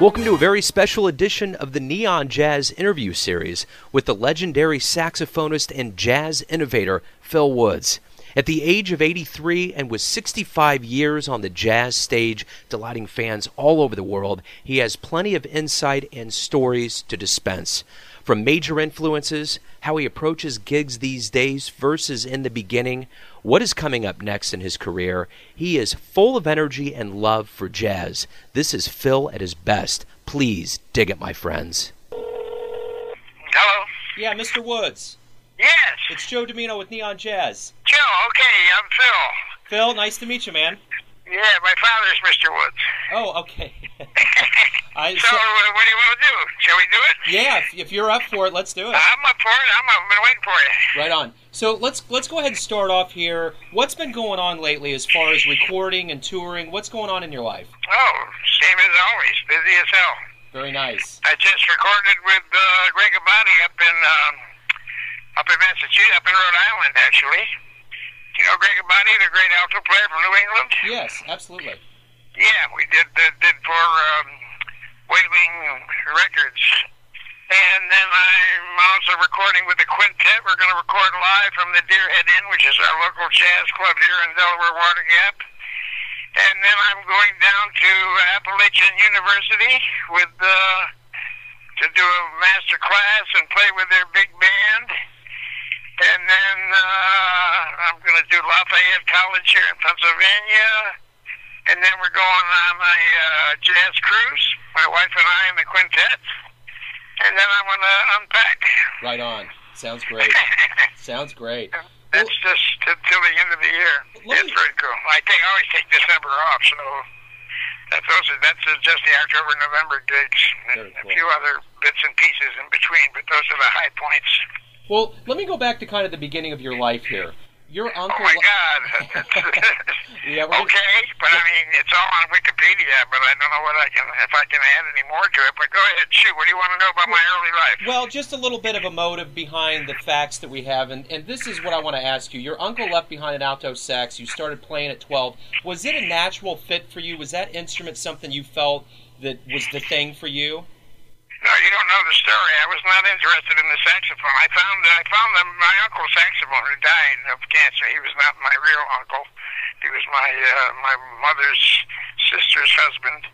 Welcome to a very special edition of the Neon Jazz interview series with the legendary saxophonist and jazz innovator Phil Woods. At the age of 83 and with 65 years on the jazz stage, delighting fans all over the world, he has plenty of insight and stories to dispense. From major influences, how he approaches gigs these days versus in the beginning, what is coming up next in his career, he is full of energy and love for jazz. This is Phil at his best. Please dig it, my friends. Hello? Yeah, Mr. Woods. Yes. It's Joe Dimino with Neon Jazz. Joe, okay, I'm Phil. Phil, nice to meet you, man. Yeah, my father's Mr. Woods. Oh, okay. I, so, uh, what do you want to do? Shall we do it? Yeah, if, if you're up for it, let's do it. I'm up for it. I'm, I've been waiting for you. Right on. So let's let's go ahead and start off here. What's been going on lately as far as recording and touring? What's going on in your life? Oh, same as always. Busy as hell. Very nice. I just recorded with uh, Greg Abate up in um, up in Massachusetts, up in Rhode Island, actually. You know Greg Abate, the great alto player from New England? Yes, absolutely. Yeah, we did did, did for um, Wailing Records. And then I'm also recording with the quintet. We're going to record live from the Deer Head Inn, which is our local jazz club here in Delaware Water Gap. And then I'm going down to Appalachian University with uh, to do a master class and play with their big band. And then uh, I'm going to do Lafayette College here in Pennsylvania. And then we're going on a uh, jazz cruise, my wife and I and the quintet. And then I'm going to unpack. Right on. Sounds great. Sounds great. That's well, just until the end of the year. That's me... very cool. I take I always take December off, so that's also that's just the October November gigs and cool. a few other bits and pieces in between, but those are the high points. Well, let me go back to kind of the beginning of your life here. Your uncle. Oh my God. yeah. okay, but I mean, it's all on Wikipedia, but I don't know what I can if I can add any more to it. But go ahead, shoot. What do you want to know about my early life? Well, just a little bit of a motive behind the facts that we have, and and this is what I want to ask you. Your uncle left behind an alto sax. You started playing at 12. Was it a natural fit for you? Was that instrument something you felt that was the thing for you? No, you don't know the story. I was not interested in the saxophone. I found I found them, my uncle saxophone who died of cancer. He was not my real uncle. He was my uh, my mother's sister's husband.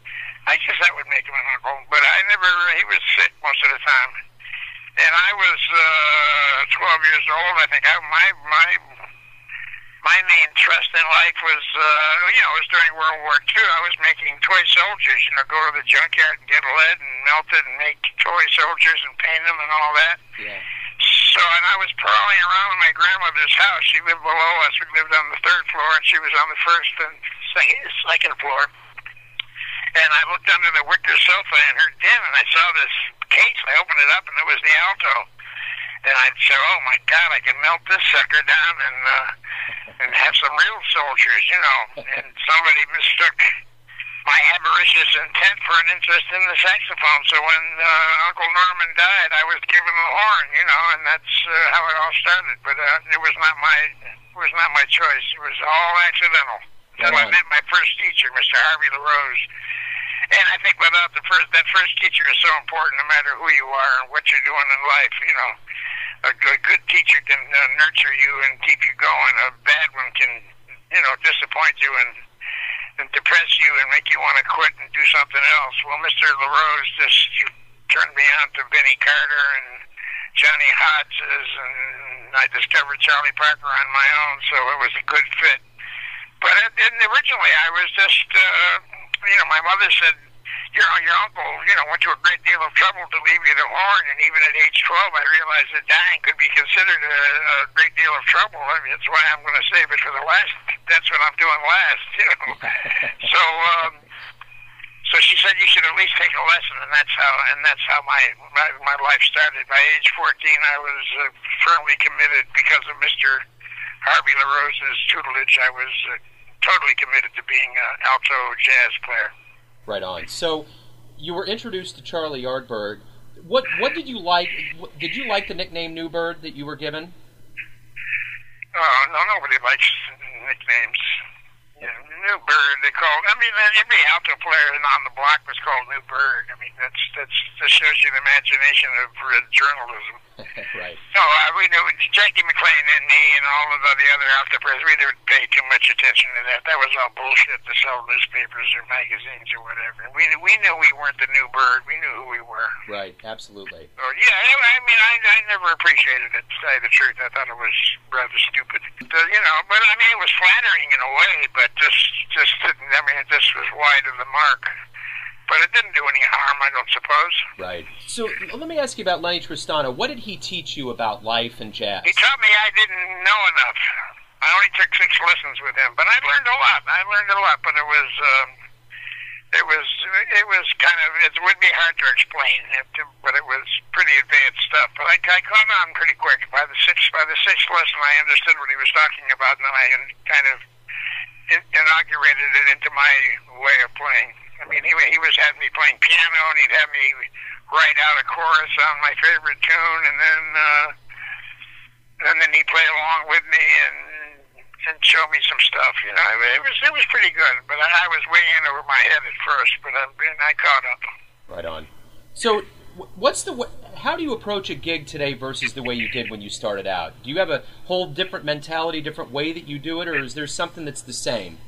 I guess that would make him an uncle, but I never. He was sick most of the time, and I was uh, 12 years old. I think I, my my my main trust in life was, uh, you know, it was during World War II. I was making toy soldiers, you know, go to the junkyard and get lead and melt it and make toy soldiers and paint them and all that. Yeah. So, and I was prowling around in my grandmother's house. She lived below us. We lived on the third floor, and she was on the first and second floor. And I looked under the wicker sofa in her den, and I saw this case. I opened it up, and it was the alto. And I said, "Oh my God, I can melt this sucker down and uh, and have some real soldiers, you know." And somebody mistook my avaricious intent for an interest in the saxophone. So when uh, Uncle Norman died, I was given the horn, you know, and that's uh, how it all started. But uh, it was not my it was not my choice. It was all accidental. Until I met my first teacher, Mr. Harvey LaRose. And I think without the first that first teacher is so important, no matter who you are and what you're doing in life. You know, a, a good teacher can uh, nurture you and keep you going. A bad one can, you know, disappoint you and and depress you and make you want to quit and do something else. Well, Mr. LaRose just turned me on to Benny Carter and Johnny Hodges, and I discovered Charlie Parker on my own, so it was a good fit. But it, originally, I was just, uh, you know, my mother said, your your uncle, you know, went to a great deal of trouble to leave you the horn, and even at age 12, I realized that dying could be considered a, a great deal of trouble. I mean, that's why I'm going to save it for the last. That's what I'm doing last, you know. so, um, so she said you should at least take a lesson, and that's how and that's how my my, my life started. By age 14, I was uh, firmly committed because of Mr. Harvey LaRose's tutelage. I was uh, totally committed to being an alto jazz player. Right on. So you were introduced to Charlie Yardbird. What what did you like? Did you like the nickname Newbird that you were given? Oh no, nobody likes nicknames. Yeah, New Bird, they called. I mean, every alto player on the block was called New Bird. I mean, that's that's that shows you the imagination of uh, journalism. right. No, uh, we knew Jackie McLean and me and all of the other alto players. We didn't pay too much attention to that. That was all bullshit to sell newspapers or magazines or whatever. We we knew we weren't the New Bird. We knew who we were. Right. Absolutely. So yeah, I mean, I I never appreciated it. To tell you the truth, I thought it was rather stupid. Uh, you know, but I mean, it was flattering in a way, but just just didn't. I mean, it just was wide of the mark. But it didn't do any harm, I don't suppose. Right. So let me ask you about Lennie Tristano. What did he teach you about life and jazz? He taught me I didn't know enough. I only took six lessons with him, but I learned a lot. I learned a lot, but it was. Um, it was it was kind of it would be hard to explain, but it was pretty advanced stuff. But I, I caught on pretty quick. By the sixth by the sixth lesson, I understood what he was talking about, and then I kind of inaugurated it into my way of playing. I mean, he he was having me playing piano, and he'd have me write out a chorus on my favorite tune, and then uh, and then he'd play along with me and and show me some stuff. You know, it was it was pretty good, but I, I was way in over my head at first, but I, and I caught up. Right on. So, what's the how do you approach a gig today versus the way you did when you started out? Do you have a whole different mentality, different way that you do it, or is there something that's the same?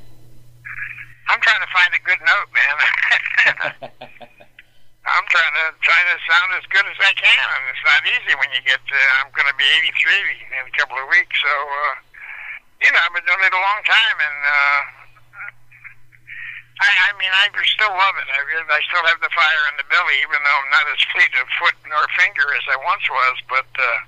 I'm trying to find a good note, man. I'm trying to trying to sound as good as I can, and it's not easy when you get. Uh, I'm going to be 83 in a couple of weeks, so uh, you know I've been doing it a long time, and uh, I, I mean I still love it. I I still have the fire in the belly, even though I'm not as fleet of foot nor finger as I once was, but. Uh,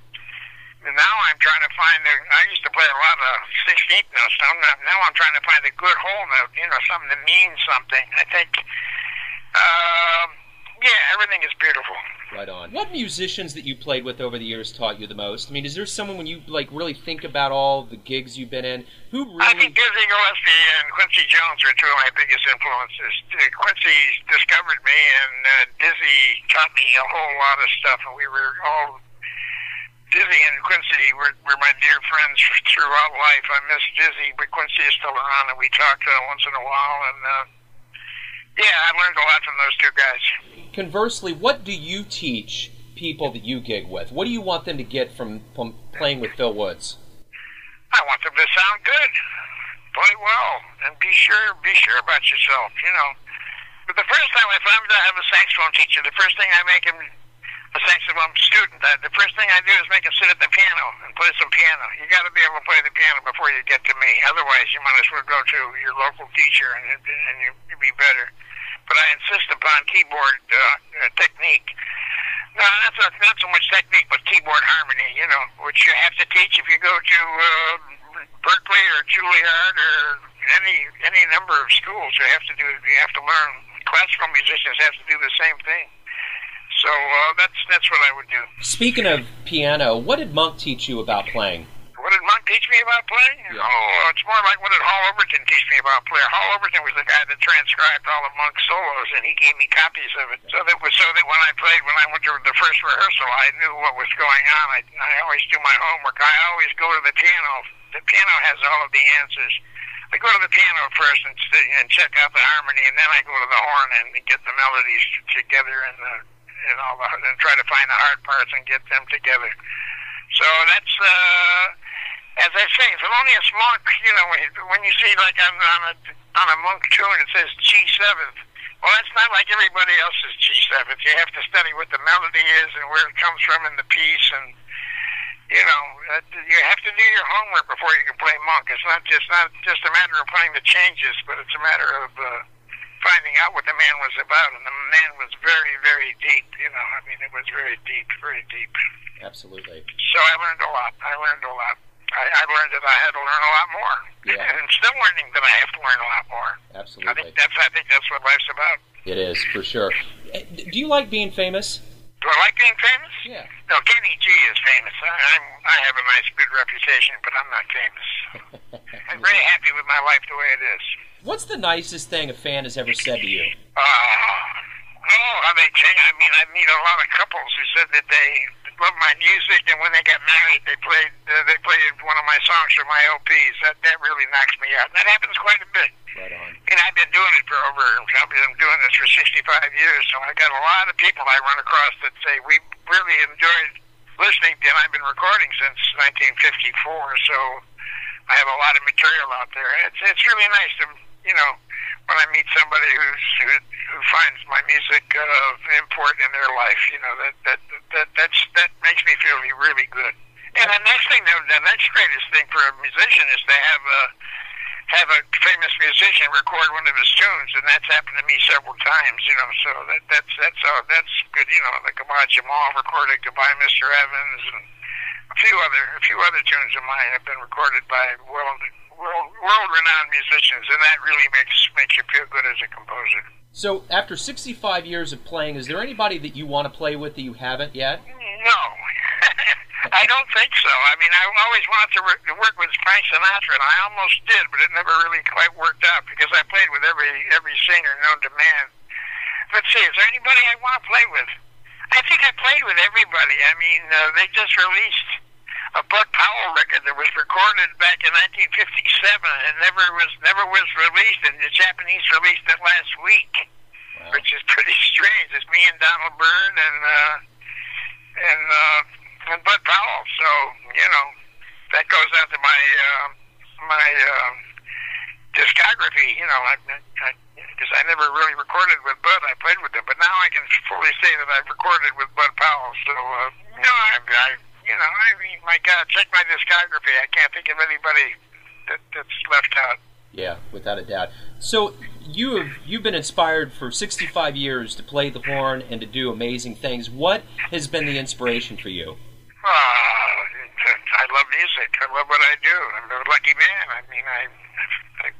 now I'm trying to find. I used to play a lot of 16th notes. Now I'm, not, now I'm trying to find a good whole note. You know, something that means something. I think. Yeah, everything is beautiful. Right on. What musicians that you played with over the years taught you the most? I mean, is there someone when you like really think about all the gigs you've been in who really? I think Dizzy Gillespie and Quincy Jones are two of my biggest influences. Quincy discovered me, and uh, Dizzy taught me a whole lot of stuff, and we were all Dizzy and Quincy were, were my dear friends throughout life. I miss Dizzy, but Quincy is still around, and we talk uh, once in a while. And uh, yeah, I learned a lot from those two guys. Conversely, what do you teach people that you gig with? What do you want them to get from, from playing with Phil Woods? I want them to sound good, play well, and be sure be sure about yourself. You know, but the first time if I'm to have a saxophone teacher, the first thing I make him a saxophone student, uh, the first thing I do is make him sit at the piano and play some piano. You got to be able to play the piano before you get to me. Otherwise, you might as well go to your local teacher and and you would be better. But I insist upon keyboard uh, uh, technique. No, not not so much technique, but keyboard harmony. You know, which you have to teach if you go to uh, Berklee or Juilliard or any any number of schools. You have to do. You have to learn. Classical musicians have to do the same thing. So uh, that's that's what I would do. Speaking of piano, what did Monk teach you about playing? What did Monk teach me about playing? Yeah. Oh, it's more like what did Hall Overton teach me about playing. Hall Overton was the guy that transcribed all of Monk's solos, and he gave me copies of it. So that was so that when I played, when I went to the first rehearsal, I knew what was going on. I, I always do my homework. I always go to the piano. The piano has all of the answers. I go to the piano first and, and check out the harmony, and then I go to the horn and get the melodies together and the and all the and try to find the hard parts and get them together. So that's uh, as I say, Thelonious Monk. You know, when when you see like on, on a on a monk tune it says G seventh. Well, that's not like everybody else's G seventh. You have to study what the melody is and where it comes from in the piece, and you know, you have to do your homework before you can play monk. It's not just not just a matter of playing the changes, but it's a matter of uh, finding out what the man was about, and the man was very, very deep. You know, I mean, it was very deep, very deep. Absolutely. So I learned a lot. I learned a lot. I, I learned that I had to learn a lot more. Yeah. And still learning that I have to learn a lot more. Absolutely. I think that's I think that's what life's about. It is for sure. Eh, Do you like being famous? Do I like being famous? Yeah. No, Kenny G is famous. I, I'm I have a nice good reputation, but I'm not famous. I'm very happy with my life the way it is. What's the nicest thing a fan has ever said to you? Uh, oh, I mean, I mean, I meet a lot of couples who said that they love my music, and when they got married, they played uh, they played one of my songs from my LPs. That that really knocks me out. And that happens quite a bit. Right on. And I've been doing it for over. I've been doing this for 65 years, so I got a lot of people I run across that say we really enjoyed listening, and I've been recording since 1954. So I have a lot of material out there. It's it's really nice to you know when I meet somebody who's who, who finds my music of import in their life. You know that that that that's that makes me feel really good. And the next thing, the, next greatest thing for a musician is to have a have a famous musician record one of his tunes, and that's happened to me several times. You know, so that that's that's uh, that's good. You know, the Ahmad Jamal recorded "Goodbye, Mr. Evans," and a few other a few other tunes of mine have been recorded by world world world renowned musicians, and that really makes makes you feel good as a composer. So, after 65 years of playing, is there anybody that you want to play with that you haven't yet? No. I don't think so. I mean, I always wanted to work, to work with Frank Sinatra, and I almost did, but it never really quite worked out because I played with every every singer known to man. Let's see, is there anybody I want to play with? I think I played with everybody. I mean, uh, they just released a Bud Powell record that was recorded back in 1957 and never was never was released, and the Japanese released it last week, wow. which is pretty strange. It's me and Donald Byrd and uh, and uh, and Bud Powell. So you know that goes out to my uh, my uh, discography. You know, I. I because I never really recorded with Bud. I played with him, but now I can fully say that I've recorded with Bud Powell. So, uh, know, I, I you know, I mean, my God, check my discography. I can't think of anybody that, that's left out. Yeah, without a doubt. So you have you've been inspired for 65 years to play the horn and to do amazing things. What has been the inspiration for you? Uh, I love music. I love what I do. I'm a lucky man. I mean, I I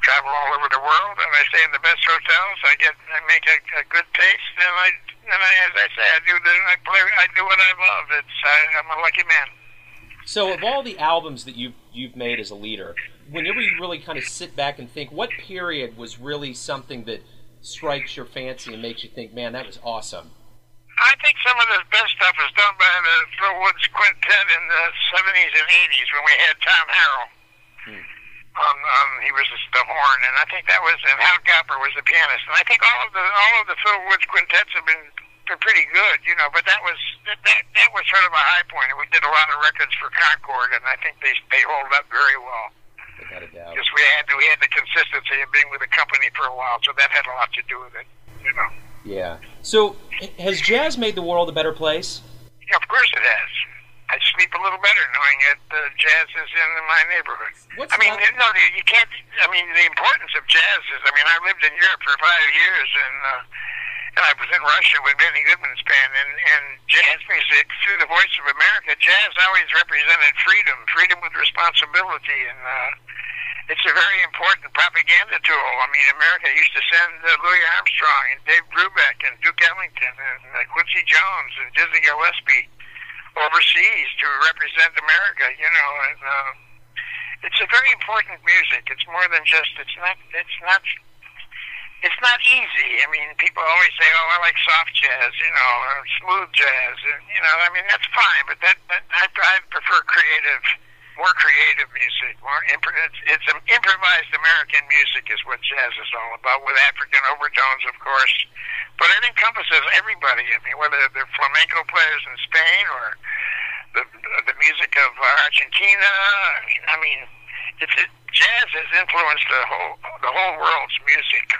travel all over the world, and I stay in the best hotels. I get I make a, a good taste, and I and I, as I say, I do the, I play I do what I love. It's I, I'm a lucky man. So, of all the albums that you've you've made as a leader, whenever you really kind of sit back and think, what period was really something that strikes your fancy and makes you think, man, that was awesome? I think some of the best stuff was done by the Phil Woods Quintet in the 70s and 80s when we had Tom Harrell. Hmm. On, on he was the horn, and I think that was and Hal Galper was the pianist, and I think all of the all of the Phil Woods quintets have been been pretty good, you know. But that was that, that that was sort of a high point, and we did a lot of records for Concord, and I think they they hold up very well. Because we had we had the consistency of being with the company for a while, so that had a lot to do with it, you know. Yeah. So, has jazz made the world a better place? Yeah, of course it has. I sleep a little better knowing that uh, jazz is in my neighborhood. What's I mean, that? no, you can't. I mean, the importance of jazz is. I mean, I lived in Europe for five years, and uh, and I was in Russia with Benny Goodman's band, and and jazz music through the Voice of America. Jazz always represented freedom, freedom with responsibility, and. uh it's a very important propaganda tool. I mean, America used to send uh, Louis Armstrong and Dave Brubeck and Duke Ellington and uh, Quincy Jones and Dizzy Gillespie overseas to represent America, you know, and uh, it's a very important music. It's more than just. It's not. It's not. It's not easy. I mean, people always say, "Oh, I like soft jazz," you know, or smooth jazz, and you know, I mean, that's fine. But that, that I, I prefer creative, more creative music. More imp- it's, it's an improvised American music is what jazz is all about, with African overtones, of course but it encompasses everybody. I mean, whether they're flamenco players in Spain or the the music of Argentina. I mean, it's it, jazz has influenced the whole the whole world's music.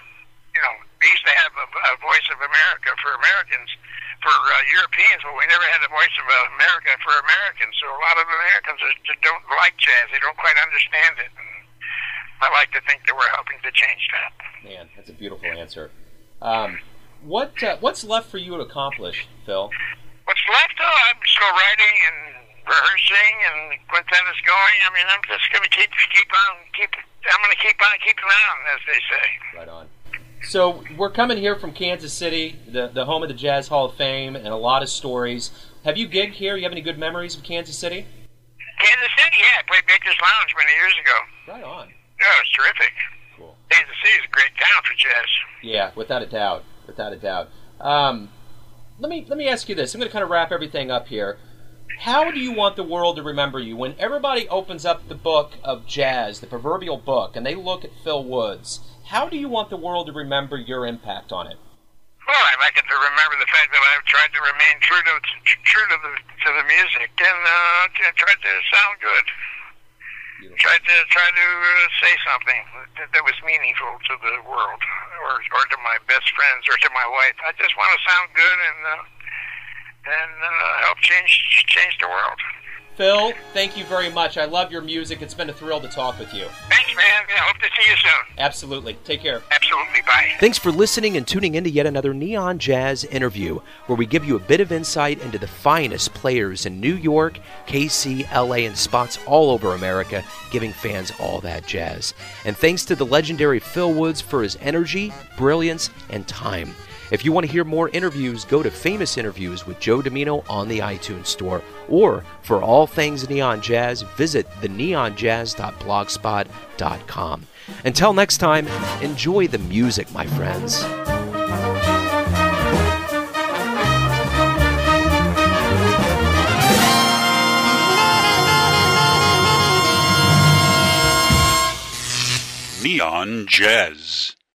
You know, we used to have a, a voice of America for Americans, for uh, Europeans, but we never had a voice of America for Americans. So a lot of Americans are, don't like jazz; they don't quite understand it. And I like to think that we're helping to change that. Man, that's a beautiful answer. Um, what uh, what's left for you to accomplish, Phil? What's left? Oh, I'm still writing and rehearsing, and quintet is going. I mean, I'm just going to keep keep on keep. I'm going to keep on keeping on, as they say. Right on. So we're coming here from Kansas City, the the home of the Jazz Hall of Fame, and a lot of stories. Have you gigged here? You have any good memories of Kansas City? Kansas City, yeah. I played Baker's Lounge many years ago. Right on. Yeah, it's terrific. Cool. Kansas City is a great town for jazz. Yeah, without a doubt without a doubt. Um, let me let me ask you this. I'm going to kind of wrap everything up here. How do you want the world to remember you? When everybody opens up the book of jazz, the proverbial book, and they look at Phil Woods, how do you want the world to remember your impact on it? Well, I'd like it to remember the fact that I've tried to remain true to true to the to the music and uh, tried to sound good. Beautiful. Tried to try to uh, say something that, that was meaningful to the world, or or to my best friends, or to my wife. I just want to sound good and uh, and uh, help change change the world. Phil, thank you very much. I love your music. It's been a thrill to talk with you. Thanks, man. I hope to see you soon. Absolutely. Take care. Absolutely. Bye. Thanks for listening and tuning in to yet another Neon Jazz interview, where we give you a bit of insight into the finest players in New York, KC, LA, and spots all over America, giving fans all that jazz. And thanks to the legendary Phil Woods for his energy, brilliance, and time. If you want to hear more interviews, go to Famous Interviews with Joe Dimino on the iTunes Store. Or for all things Neon Jazz, visit theneonjazz.blogspot.com. Until next time, enjoy the music, my friends. Neon Jazz.